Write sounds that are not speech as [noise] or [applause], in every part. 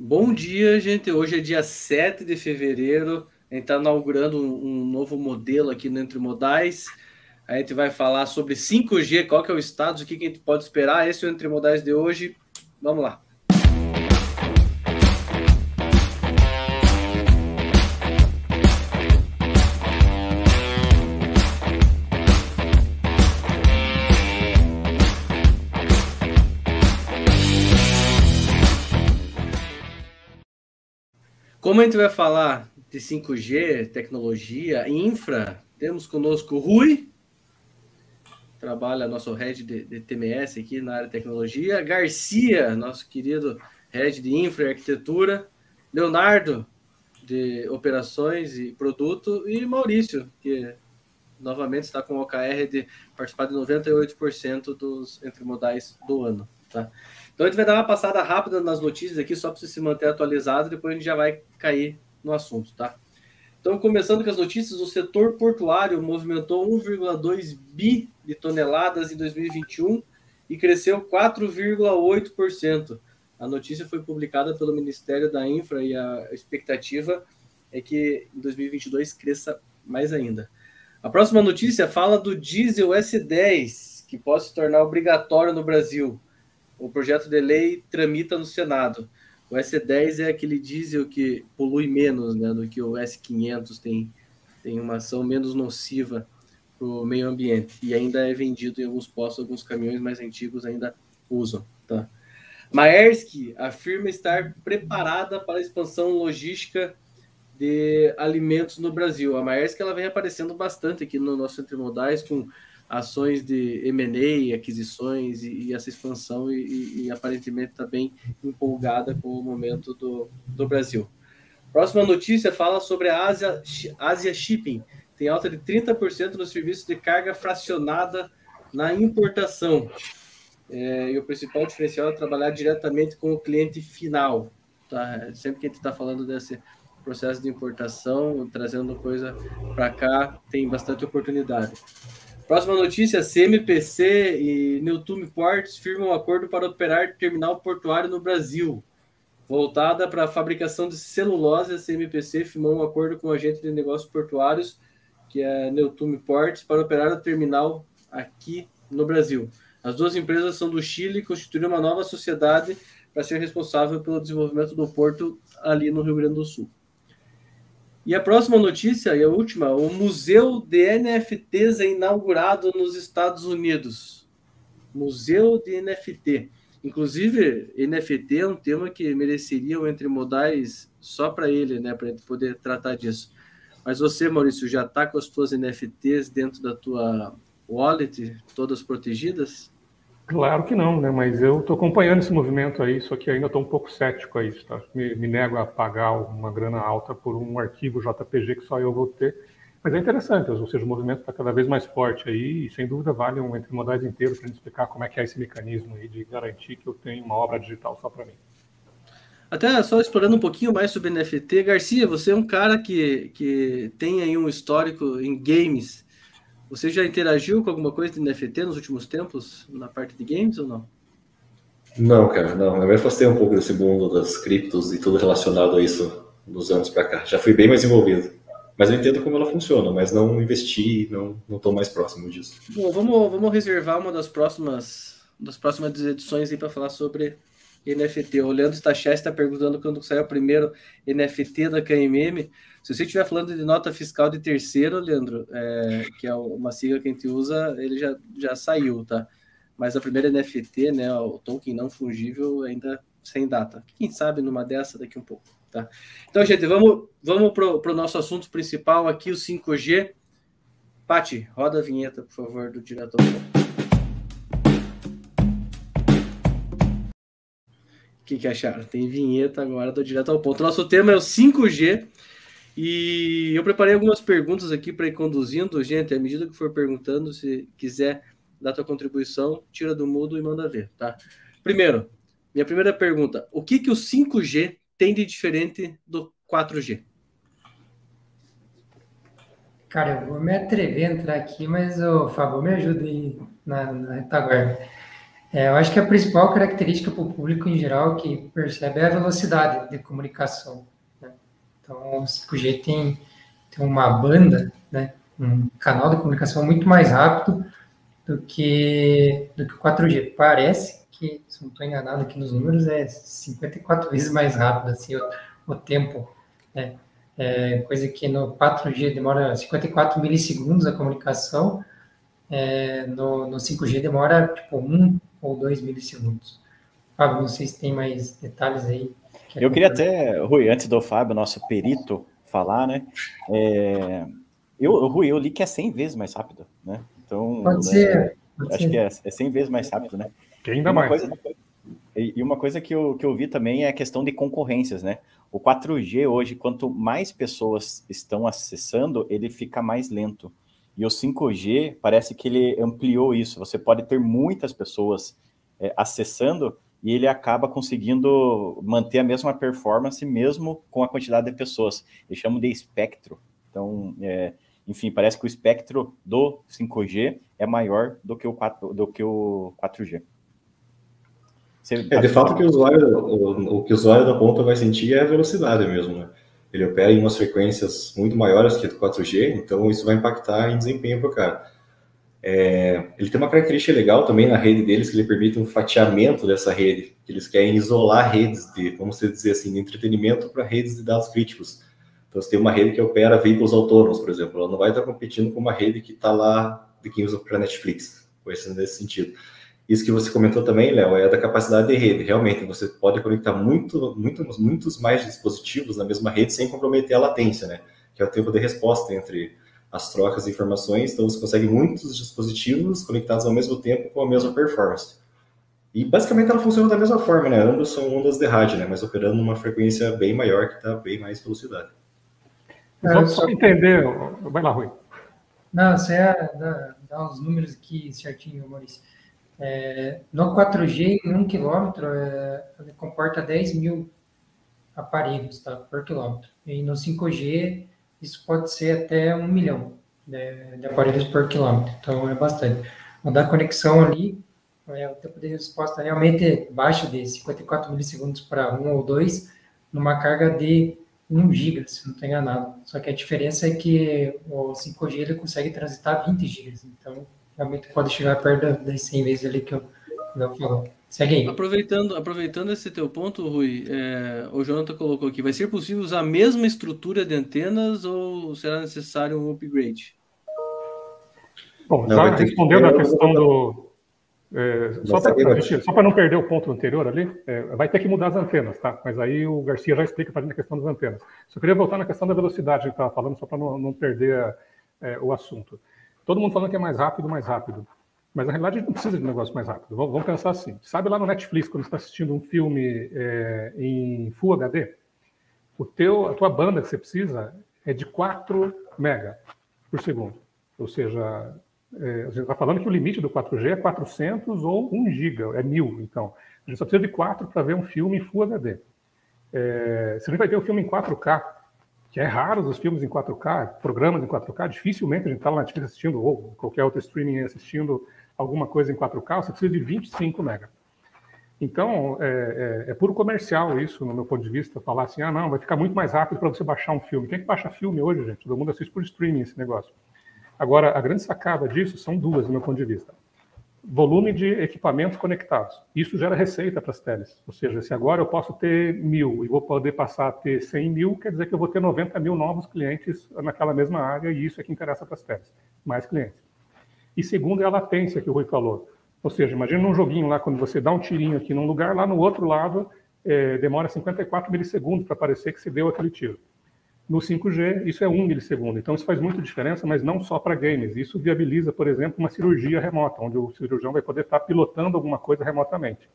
Bom dia, gente. Hoje é dia 7 de fevereiro. A gente está inaugurando um, novo modelo aqui no Entre Modais. A gente vai falar sobre 5G, qual que é o status, o que, que a gente pode esperar. Esse é o Entre Modais de hoje. Vamos lá. Como a gente vai falar de 5G, tecnologia, infra, temos conosco o Rui, trabalha nosso head de, de, TMS aqui na área de tecnologia, Garcia, nosso querido head de infra e arquitetura, Leonardo, de operações e produto, e Maurício, que novamente está com o OKR de participar de 98% dos entremodais do ano. Tá? Então a gente vai dar uma passada rápida nas notícias aqui, só para você se manter atualizado, depois a gente já vai cair no assunto, tá? Então, começando com as notícias, o setor portuário movimentou 1,2 bi de toneladas em 2021 e cresceu 4,8%. A notícia foi publicada pelo Ministério da Infra e a expectativa é que em 2022 cresça mais ainda. A próxima notícia fala do diesel S10, que pode se tornar obrigatório no Brasil o projeto de lei tramita no Senado. O S10 é aquele diesel que polui menos né, do que o S500, tem, tem uma ação menos nociva para o meio ambiente e ainda é vendido em alguns postos, alguns caminhões mais antigos ainda usam. Tá? Maersk afirma estar preparada para a expansão logística de alimentos no Brasil. A Maersk ela vem aparecendo bastante aqui no nosso Entre Modais com ações de M&A, aquisições e, e, essa expansão e, e, e aparentemente está bem empolgada com o momento do, do Brasil. Próxima notícia fala sobre a Asia, Asia Shipping. Tem alta de 30% no serviço de carga fracionada na importação. É, e o principal diferencial é trabalhar diretamente com o cliente final. Tá? Sempre que a gente está falando desse processo de importação, trazendo coisa para cá, tem bastante oportunidade. Próxima notícia: CMPC e Newtume Ports firmam um acordo para operar terminal portuário no Brasil. Voltada para a fabricação de celulose, a CMPC firmou um acordo com o agente de negócios portuários, que é Newtume Ports, para operar o terminal aqui no Brasil. As duas empresas são do Chile e constituíram uma nova sociedade para ser responsável pelo desenvolvimento do porto ali no Rio Grande do Sul. E a próxima notícia, e a última, o Museu de NFTs é inaugurado nos Estados Unidos. Museu de NFT. Inclusive, NFT é um tema que mereceria um entre modais só para ele, né, para poder tratar disso. Mas você, Maurício, já está com as suas NFTs dentro da tua wallet, todas protegidas? Claro que não, né? Mas eu estou acompanhando esse movimento aí, só que ainda estou um pouco cético a isso, tá? Me, me, nego a pagar uma grana alta por um arquivo JPG que só eu vou ter. Mas é interessante, ou seja, o movimento está cada vez mais forte aí e sem dúvida vale um entre modais inteiro para explicar como é que é esse mecanismo aí de garantir que eu tenho uma obra digital só para mim. Até só explorando um pouquinho mais sobre NFT, Garcia, você é um cara que, que tem aí um histórico em games. Você já interagiu com alguma coisa de NFT nos últimos tempos, na parte de games ou não? Não, cara, não. Eu me afastei um pouco desse mundo das criptos e tudo relacionado a isso nos anos para cá. Já fui bem mais envolvido. Mas eu entendo como ela funciona, mas não investi, não não estou mais próximo disso. Bom, vamos, vamos reservar uma das próximas das próximas edições aí para falar sobre NFT. O Leandro Stachés está perguntando quando saiu o primeiro NFT da KMM. Se você estiver falando de nota fiscal de terceiro, Leandro, é, que é uma sigla que a gente usa, ele já, já saiu, tá? Mas a primeira NFT, né, o token não fungível, ainda sem data. Quem sabe numa dessa daqui um pouco, tá? Então, gente, vamos, vamos para o nosso assunto principal aqui, o 5G. Pati, roda a vinheta, por favor, do diretor. O que, que acharam? Tem vinheta agora do direto ao ponto. Nosso tema é o 5G e eu preparei algumas perguntas aqui para ir conduzindo. Gente, à medida que for perguntando, se quiser dar tua contribuição, tira do mudo e manda ver, tá? Primeiro, minha primeira pergunta: o que, que o 5G tem de diferente do 4G? Cara, eu vou me atrever a entrar aqui, mas o Fábio me ajuda aí na, na retaguarda. É, eu acho que a principal característica para o público em geral que percebe é a velocidade de comunicação. Então, o 5G tem, tem uma banda, né? um canal de comunicação muito mais rápido do que, do que o 4G. Parece que, se não estou enganado aqui nos números, é 54 vezes mais rápido assim, o, o tempo. Né? É, coisa que no 4G demora 54 milissegundos a comunicação, é, no, no 5G demora tipo 1 ou 2 milissegundos. Fábio, não sei se tem mais detalhes aí. Eu queria até, Rui, antes do Fábio, nosso perito, falar, né? É, eu, Rui, eu li que é 100 vezes mais rápido, né? Então, pode né, ser. Pode acho ser. que é, é 100 vezes mais rápido, né? Que ainda mais. Coisa, e uma coisa que eu, que eu vi também é a questão de concorrências, né? O 4G hoje, quanto mais pessoas estão acessando, ele fica mais lento. E o 5G parece que ele ampliou isso. Você pode ter muitas pessoas é, acessando e ele acaba conseguindo manter a mesma performance mesmo com a quantidade de pessoas. Eles chamam de espectro. Então, é, enfim, parece que o espectro do 5G é maior do que o, 4, do que o 4G. Você, é, de fato, que o usuário, o, o, que o usuário da ponta vai sentir é a velocidade mesmo, né? Ele opera em umas frequências muito maiores que o 4G, então isso vai impactar em desempenho para o cara. É, ele tem uma característica legal também na rede deles, que ele permite um fatiamento dessa rede, eles querem isolar redes de, vamos dizer assim, de entretenimento para redes de dados críticos. Então, você tem uma rede que opera veículos autônomos, por exemplo, ela não vai estar competindo com uma rede que está lá de quem usa para Netflix, coisa nesse sentido. Isso que você comentou também, Léo, é da capacidade de rede. Realmente, você pode conectar muito, muito, muitos mais dispositivos na mesma rede sem comprometer a latência, né? Que é o tempo de resposta entre as trocas de informações. Então, você consegue muitos dispositivos conectados ao mesmo tempo com a mesma performance. E basicamente ela funciona da mesma forma, né? Ambos são ondas de rádio, né? Mas operando numa frequência bem maior que dá bem mais velocidade. É, só entender. Vai lá, Rui. Não, você é, dá, dá uns números aqui certinho, Maurício. É, no 4G, em um quilômetro, é, ele comporta 10 mil aparelhos tá, por quilômetro. E no 5G, isso pode ser até um milhão de, de aparelhos por quilômetro. Então, é bastante. A conexão ali, é, o tempo de resposta realmente baixo de 54 milissegundos para 1 ou 2, numa carga de 1 GB, se não estou enganado. Só que a diferença é que o 5G ele consegue transitar 20 GB. Então, realmente pode chegar perto das 100 vezes ali que eu, não falou. Segue aí. Aproveitando, aproveitando esse teu ponto, Rui, é, o Jonathan colocou aqui, vai ser possível usar a mesma estrutura de antenas ou será necessário um upgrade? Bom, Não, já respondendo a questão do... É, só para não perder o ponto anterior ali, é, vai ter que mudar as antenas, tá? Mas aí o Garcia já explica para a questão das antenas. Só queria voltar na questão da velocidade que estava falando, só para não, não, perder é, o assunto. Todo mundo falando que é mais rápido, mais rápido. Mas na realidade a gente não precisa de um negócio mais rápido. Vamos pensar assim. Sabe lá no Netflix, quando você está assistindo um filme é, em Full HD, o teu, a tua banda que você precisa é de 4 mega por segundo. Ou seja, é, a gente está falando que o limite do 4G é 400 ou 1 giga, é 1000. Então, a gente só precisa de 4 para ver um filme em Full HD. É, se a gente vai ver um filme em 4K, que é raro os filmes em 4K, programas em 4K, dificilmente a gente está lá na Netflix assistindo, ou qualquer outro streaming assistindo alguma coisa em 4K, você precisa de 25 MB. Então, é, é, é, puro comercial isso, no meu ponto de vista, falar assim, ah, não, vai ficar muito mais rápido para você baixar um filme. Quem é que baixa filme hoje, gente? Todo mundo assiste por streaming esse negócio. Agora, a grande sacada disso são duas, do meu ponto de vista volume de equipamentos conectados. Isso gera receita para as teles. Ou seja, se agora eu posso ter mil e vou poder passar a ter 100 mil, quer dizer que eu vou ter 90 mil novos clientes naquela mesma área e isso é que interessa para as teles. Mais clientes. E segundo é a latência que o Rui falou. Ou seja, imagina um joguinho lá, quando você dá um tirinho aqui num lugar, lá no outro lado é, demora 54 milissegundos para parecer que se deu aquele tiro. No 5G, isso é 1 milissegundo. Então, isso faz muita diferença, mas não só para games. Isso viabiliza, por exemplo, uma cirurgia remota, onde o cirurgião vai poder estar pilotando alguma coisa remotamente.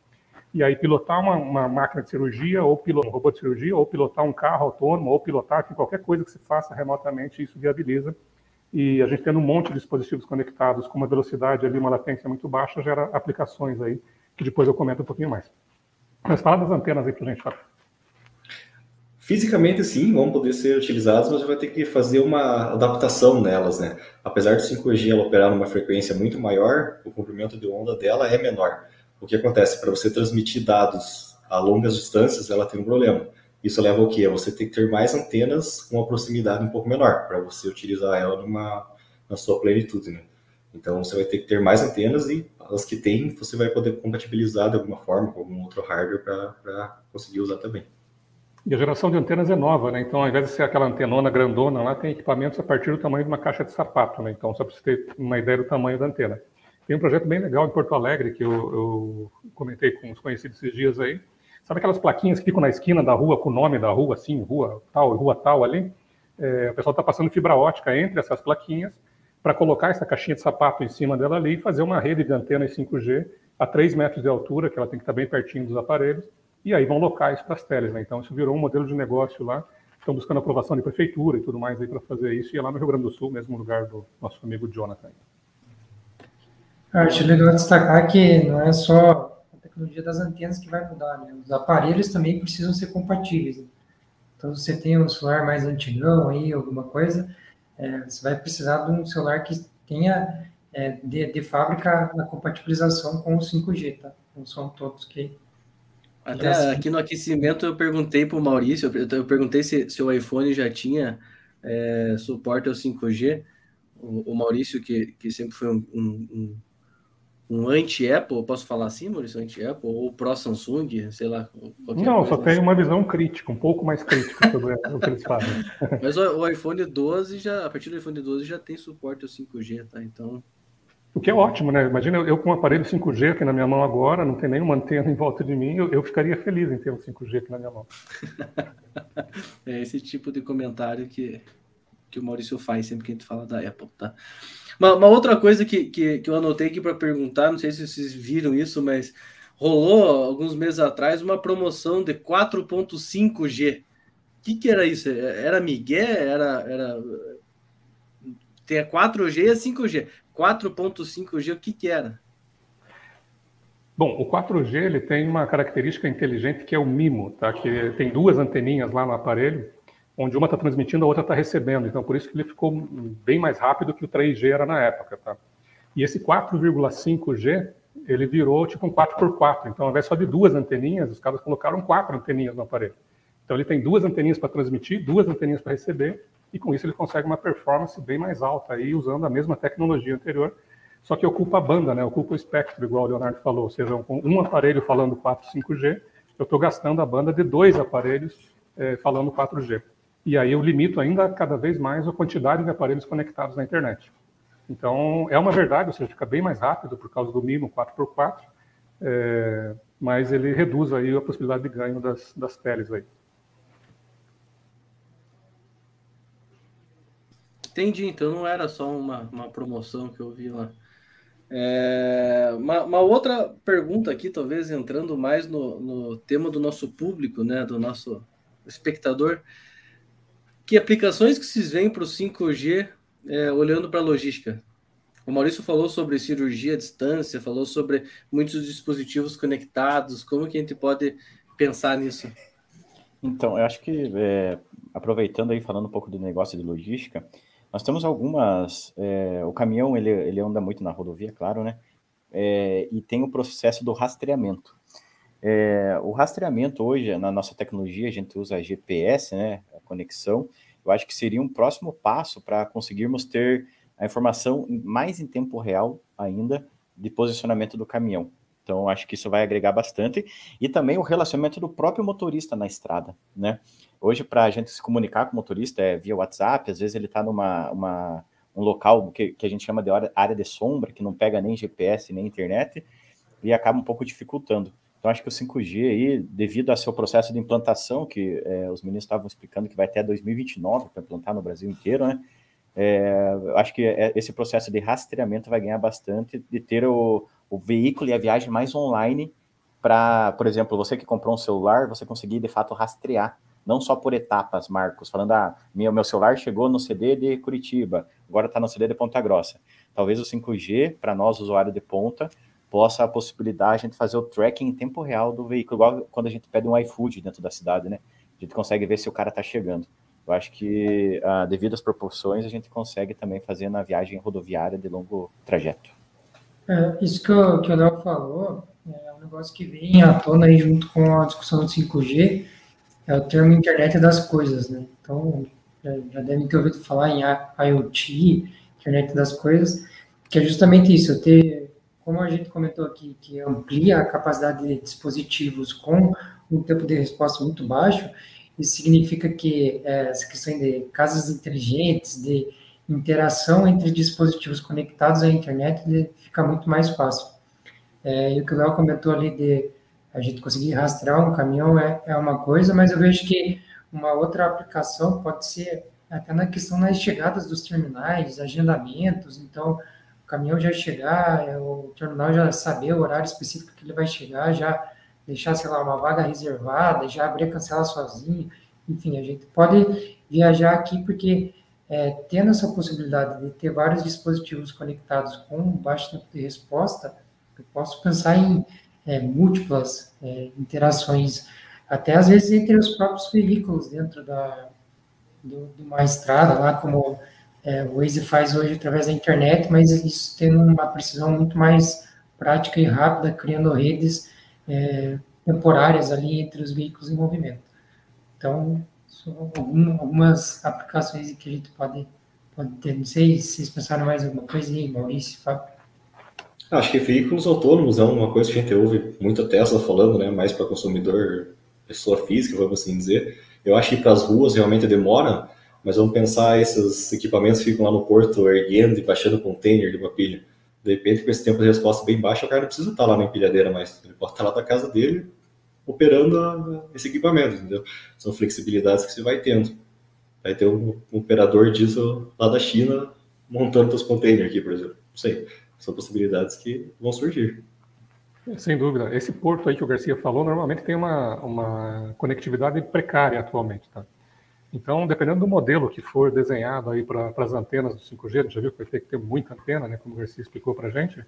E aí, pilotar uma, uma máquina de cirurgia, ou pilotar um robô de cirurgia, ou pilotar um carro autônomo, ou pilotar qualquer coisa que se faça remotamente, isso viabiliza. E a gente tendo um monte de dispositivos conectados com uma velocidade ali, uma latência muito baixa, gera aplicações aí, que depois eu comento um pouquinho mais. Mas fala das antenas aí para gente, Fábio. Fisicamente, sim, vão poder ser utilizados, mas vai ter que fazer uma adaptação nelas, né? Apesar do 5G ela operar numa frequência muito maior, o comprimento de onda dela é menor. o que acontece? Para você transmitir dados a longas distâncias, ela tem um problema. Isso leva ao quê? Você tem que ter mais antenas com uma proximidade um pouco menor, para você utilizar ela numa, na sua plenitude, né? Então, você vai ter que ter mais antenas e as que tem, você vai poder compatibilizar de alguma forma com algum outro hardware para conseguir usar também. E a geração de antenas é nova, né? Então, ao invés de ser aquela antenona grandona lá, tem equipamentos a partir do tamanho de uma caixa de sapato, né? Então, só para você ter uma ideia do tamanho da antena. Tem um projeto bem legal em Porto Alegre que eu, eu comentei com os conhecidos esses dias aí. Sabe aquelas plaquinhas que ficam na esquina da rua com o nome da rua, assim, rua tal, rua tal ali? É, o pessoal está passando fibra ótica entre essas plaquinhas para colocar essa caixinha de sapato em cima dela ali e fazer uma rede de antenas 5G a 3 metros de altura, que ela tem que estar bem pertinho dos aparelhos, e aí vão locais para as teles. Né? Então, isso virou um modelo de negócio lá. Estão buscando aprovação de prefeitura e tudo mais aí para fazer isso, e é lá no Rio Grande do Sul, mesmo lugar do nosso amigo Jonathan. Acho legal destacar que não é só a tecnologia das antenas que vai mudar, né? Os aparelhos também precisam ser compatíveis. Né? Então, se você tem um celular mais antigão aí, alguma coisa, é, você vai precisar de um celular que tenha é, de, de, fábrica a compatibilização com o 5G, tá? Não são todos que. Até assim. aqui no aquecimento eu perguntei para o Maurício, eu perguntei se, se o iPhone já tinha é, suporte ao 5G. O, o, Maurício, que, que sempre foi um, um, um anti-Apple, posso falar assim, Maurício? Anti-Apple ou pró-Samsung, sei lá. Não, só tem uma visão crítica, um pouco mais crítica sobre o que eles fazem. [laughs] Mas o, o, iPhone 12 já, a partir do iPhone 12 já tem suporte ao 5G, tá? Então. O que é ótimo, né? Imagina eu, eu com um aparelho 5G aqui na minha mão agora, não tem nenhuma antena em volta de mim, eu, eu ficaria feliz em ter um 5G aqui na minha mão. [laughs] é esse tipo de comentário que, que o Maurício faz sempre que a gente fala da Apple, tá? Uma, uma outra coisa que, que, que eu anotei aqui para perguntar, não sei se vocês viram isso, mas rolou alguns meses atrás uma promoção de 4.5G. O que, que era isso? Era Miguel? Era, era... Tem a 4G e a 5G. 4.5G, o que, que era? Bom, o 4G ele tem uma característica inteligente que é o MIMO, tá? que tem duas anteninhas lá no aparelho onde uma está transmitindo, a outra está recebendo. Então, por isso que ele ficou bem mais rápido que o 3G era na época. Tá? E esse 4,5G, ele virou tipo um 4x4. Então, ao invés só de duas anteninhas, os caras colocaram quatro anteninhas no aparelho. Então, ele tem duas anteninhas para transmitir, duas anteninhas para receber, e com isso ele consegue uma performance bem mais alta, aí, usando a mesma tecnologia anterior, só que ocupa a banda, né? ocupa o espectro, igual o Leonardo falou. Ou seja, com um aparelho falando 4, 5G, eu estou gastando a banda de dois aparelhos é, falando 4G. E aí eu limito ainda cada vez mais a quantidade de aparelhos conectados na internet. Então, é uma verdade, ou seja, fica bem mais rápido por causa do MIMO 4x4, é, mas ele reduz aí a possibilidade de ganho das, das teles aí. Entendi, então não era só uma, uma promoção que eu vi lá. É, uma, uma, outra pergunta aqui, talvez entrando mais no, no tema do nosso público, né, do nosso espectador que aplicações que vocês veem para o 5G é, olhando para a logística? O Maurício falou sobre cirurgia à distância, falou sobre muitos dispositivos conectados. Como que a gente pode pensar nisso? Então, eu acho que, é, aproveitando aí, falando um pouco do negócio de logística, nós temos algumas... É, o caminhão, ele, ele anda muito na rodovia, claro, né? É, e tem o processo do rastreamento. É, o rastreamento hoje, na nossa tecnologia, a gente usa GPS, né? Conexão, eu acho que seria um próximo passo para conseguirmos ter a informação mais em tempo real ainda de posicionamento do caminhão. Então, acho que isso vai agregar bastante. E também o relacionamento do próprio motorista na estrada, né? Hoje, para a gente se comunicar com o motorista é via WhatsApp, às vezes ele está numa uma, um local que, que a gente chama de área de sombra, que não pega nem GPS nem internet, e acaba um pouco dificultando. Então, acho que o 5G aí, devido ao seu processo de implantação, que é, os meninos estavam explicando que vai até 2029 para implantar no Brasil inteiro, né? É, acho que é, esse processo de rastreamento vai ganhar bastante de ter o, o veículo e a viagem mais online para, por exemplo, você que comprou um celular, você conseguir de fato rastrear, não só por etapas, Marcos, falando, ah, meu, meu celular chegou no CD de Curitiba, agora está no CD de Ponta Grossa. Talvez o 5G, para nós, usuário de ponta, possa a possibilidade de a gente fazer o tracking em tempo real do veículo, igual quando a gente pede um iFood dentro da cidade, né? A gente consegue ver se o cara está chegando. Eu acho que, ah, devido às proporções, a gente consegue também fazer na viagem rodoviária de longo trajeto. É, isso que o, que o Léo falou é um negócio que vem à tona aí junto com a discussão do 5G, é o termo internet das coisas, né? Então, já, já devem ter ouvido falar em IoT, internet das coisas, que é justamente isso, eu ter, como a gente comentou aqui, que amplia a capacidade de dispositivos com um tempo de resposta muito baixo, isso significa que é, essa questão de casas inteligentes, de interação entre dispositivos conectados à internet fica muito mais fácil. É, e o que o Léo comentou ali de a gente conseguir rastrear um caminhão é, é uma coisa, mas eu vejo que uma outra aplicação pode ser até na questão das chegadas dos terminais, agendamentos, então caminhão já chegar, é, o terminal já saber o horário específico que ele vai chegar, já deixar, sei lá, uma vaga reservada, já abrir cancelar sozinho, enfim, a gente pode viajar aqui porque é, tendo essa possibilidade de ter vários dispositivos conectados com baixo tempo de resposta, eu posso pensar em é, múltiplas é, interações, até às vezes entre os próprios veículos dentro da, do, de uma estrada, lá como é, o Waze faz hoje através da internet, mas isso tendo uma precisão muito mais prática e rápida, criando redes é, temporárias ali entre os veículos em movimento. Então, algumas aplicações que a gente pode, pode ter. Não sei se vocês pensaram mais alguma coisa aí, Maurício, Fábio. Acho que veículos autônomos é uma coisa que a gente ouve muito a Tesla falando, né? Mais para consumidor, pessoa física, vamos assim dizer. Eu acho que para as ruas realmente demora, mas vamos pensar esses equipamentos ficam lá no porto erguendo e baixando container de uma pilha. De repente, com esse tempo de resposta bem baixo, o cara não precisa estar lá na empilhadeira mais. Ele pode estar lá da casa dele operando a, esse equipamento, entendeu? São flexibilidades que você vai tendo. Vai ter um, um operador disso lá da China montando os containers aqui, por exemplo. Não sei são possibilidades que vão surgir. Sem dúvida. Esse porto aí que o Garcia falou, normalmente tem uma, uma conectividade precária atualmente, tá? Então, dependendo do modelo que for desenhado aí para as antenas do 5G, a gente já viu que vai ter que ter muita antena, né, como o Garcia explicou para a gente,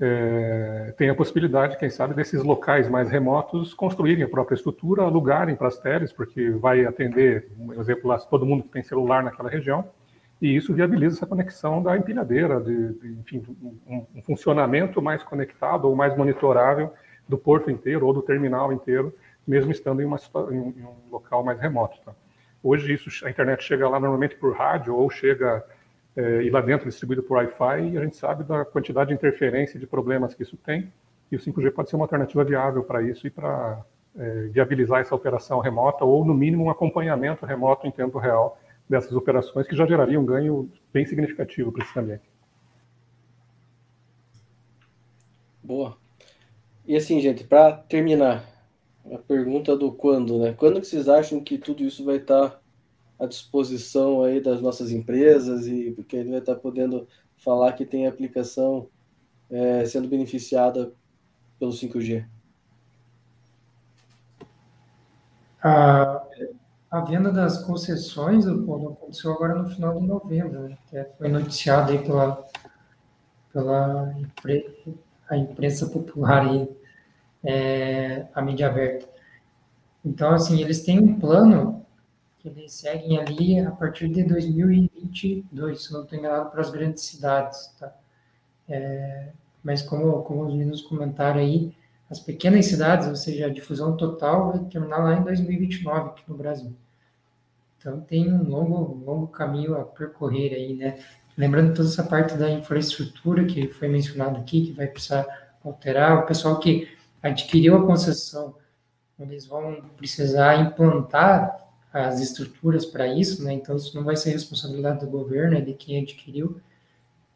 é, tem a possibilidade, quem sabe, desses locais mais remotos construírem a própria estrutura, alugarem para as teles, porque vai atender, um exemplo lá, todo mundo que tem celular naquela região, e isso viabiliza essa conexão da empilhadeira, de, de enfim, um, um, funcionamento mais conectado ou mais monitorável do porto inteiro ou do terminal inteiro, mesmo estando em, uma, em um local mais remoto. Tá? Hoje isso, a internet chega lá normalmente por rádio ou chega é, e lá dentro distribuído por Wi-Fi e a gente sabe da quantidade de interferência de problemas que isso tem e o 5G pode ser uma alternativa viável para isso e para é, viabilizar essa operação remota ou no mínimo um acompanhamento remoto em tempo real dessas operações que já gerariam um ganho bem significativo para esse ambiente. Boa. E assim, gente, para terminar, a pergunta do quando, né? Quando que vocês acham que tudo isso vai estar à disposição aí das nossas empresas e que ele vai estar podendo falar que tem aplicação é, sendo beneficiada pelo 5G? Ah, a venda das concessões, Paulo, aconteceu agora no final de novembro, né? Até foi noticiado aí pela, pela impre, a imprensa popular aí, é, a mídia aberta. Então, assim, eles têm um plano que eles seguem ali a partir de 2022, se não estou enganado, para as grandes cidades, tá? É, mas como, como os meninos comentaram aí, as pequenas cidades, ou seja, a difusão total vai terminar lá em 2029 aqui no Brasil. Então tem um longo, longo caminho a percorrer aí, né? Lembrando toda essa parte da infraestrutura que foi mencionado aqui, que vai precisar alterar, o pessoal que adquiriu a concessão, eles vão precisar implantar as estruturas para isso, né? Então isso não vai ser responsabilidade do governo, é de quem adquiriu.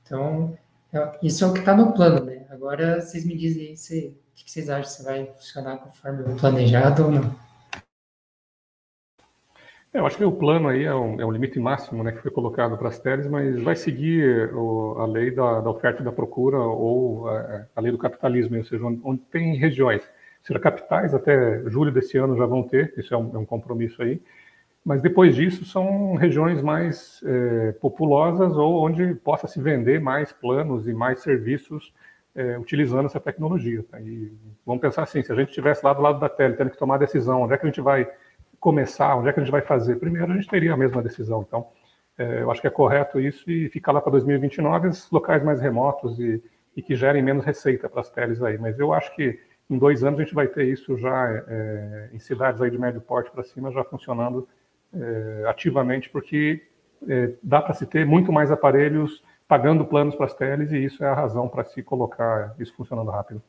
Então é, isso é o que está no plano, né? Agora vocês me dizem aí o que vocês acham se vai funcionar conforme planejado ou não. É, eu acho que o plano aí é um, é um limite máximo né, que foi colocado para as teles, mas vai seguir o, a lei da, da, oferta e da procura ou a, a lei do capitalismo, ou seja, onde, onde, tem regiões. Seja capitais, até julho desse ano já vão ter, isso é um, é um compromisso aí, mas depois disso são regiões mais é, populosas ou onde possa se vender mais planos e mais serviços é, utilizando essa tecnologia. Tá? E vamos pensar assim, se a gente estivesse lá do lado da tele, tendo que tomar decisão, onde é que a gente vai começar, onde é que a gente vai fazer? Primeiro, a gente teria a mesma decisão. Então, é, eu acho que é correto isso e ficar lá para 2029 os locais mais remotos e, e, que gerem menos receita para as teles aí. Mas eu acho que em dois anos a gente vai ter isso já é, em cidades aí de médio porte para cima já funcionando é, ativamente, porque é, dá para se ter muito mais aparelhos pagando planos para as teles e isso é a razão para se colocar isso funcionando rápido.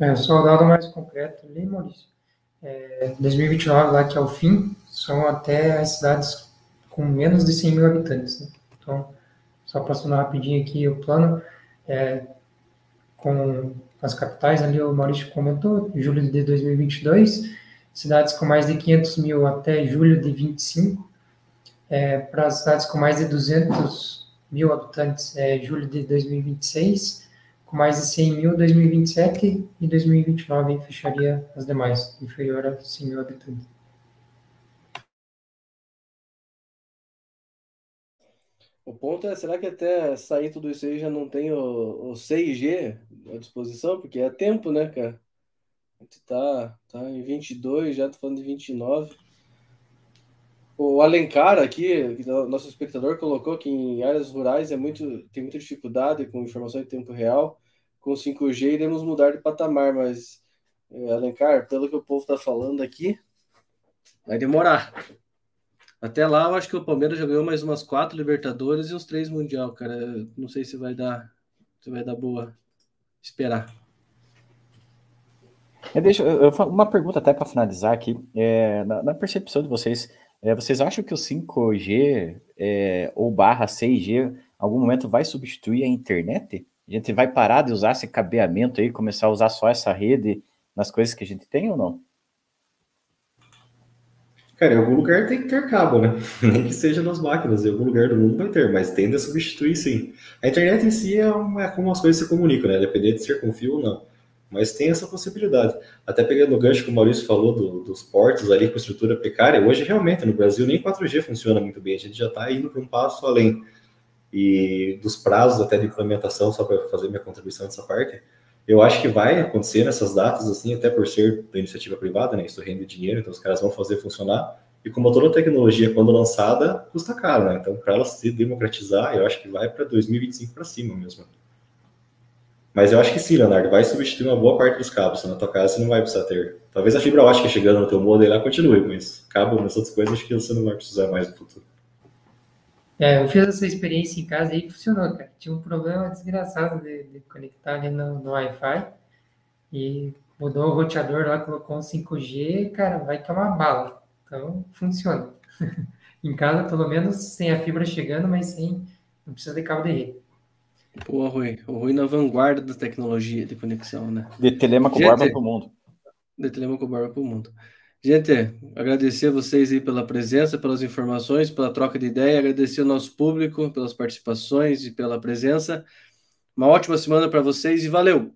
É, só o dado mais concreto ali, Maurício. É, 2029, lá que é o fim, são até as cidades com menos de 100 mil habitantes. Né? Então, só passando rapidinho aqui o plano, é, com as capitais, ali o Maurício comentou, julho de 2022, cidades com mais de 500 mil até julho de 25, é, para as cidades com mais de 200 mil habitantes, é, julho de 2026, com mais de 100 mil, 2027 e 2029 fecharia as demais, inferior a 100 mil habitantes. O ponto é, será que até sair tudo isso aí já não tem o, o 6G à disposição? Porque é tempo, né, cara? A gente tá, tá em 22, já tô falando de 29. O Alencar aqui, que nosso espectador colocou que em áreas rurais é muito, tem muita dificuldade com informação em tempo real. Com 5G iremos mudar de patamar, mas é, Alencar, pelo que o povo está falando aqui, vai demorar. Até lá, eu acho que o Palmeiras já ganhou mais umas quatro Libertadores e uns três Mundial, cara. Não sei se vai dar, se vai dar boa esperar. É, deixa eu, eu, uma pergunta até para finalizar aqui. É, na, na, percepção de vocês, é, vocês acham que o 5G é, ou barra 6G, em algum momento vai substituir a internet? A gente vai parar de usar esse cabeamento aí, começar a usar só essa rede nas coisas que a gente tem ou não? Cara, em algum lugar tem que ter cabo, né? [laughs] Nem que seja nas máquinas, em algum lugar do mundo vai ter, mas tende a substituir sim. A internet em si é, uma, é como as coisas se comunicam, né? Dependendo de ser com fio ou não. Mas tem essa possibilidade. Até pegando o gancho que o Maurício falou do, dos portos ali com estrutura precária, hoje realmente no Brasil nem 4G funciona muito bem, a gente já está indo para um passo além. E dos prazos até de implementação, só para fazer minha contribuição nessa parte, eu acho que vai acontecer nessas datas, assim, até por ser da iniciativa privada, né? Isso rende dinheiro, então os caras vão fazer funcionar. E como toda tecnologia, quando lançada, custa caro, né? Então, para ela se democratizar, eu acho que vai para 2025 para cima mesmo. Mas eu acho que sim, Leonardo, vai substituir uma boa parte dos cabos. Na tua casa você não vai precisar ter. Talvez a fibra ótica chegando no teu modem lá continue, mas cabo, nas outras coisas, acho que você não vai precisar mais no futuro. É, eu fiz essa experiência em casa e funcionou, cara. Tinha um problema desgraçado de, de conectar ali no, no Wi-Fi e mudou o roteador lá, colocou um 5G, cara, vai que é uma bala. Então, funciona. [laughs] em casa, pelo menos, sem a fibra chegando, mas sem, não precisa de cabo de rede. Pô, Rui, o Rui na vanguarda da tecnologia de conexão, né? De Telemaco Barba para o mundo. De Telemaco Barba para o mundo. Gente, agradecer a vocês aí pela presença, pelas informações, pela troca de ideia, agradecer ao nosso público pelas participações e pela presença. Uma ótima semana para vocês e valeu!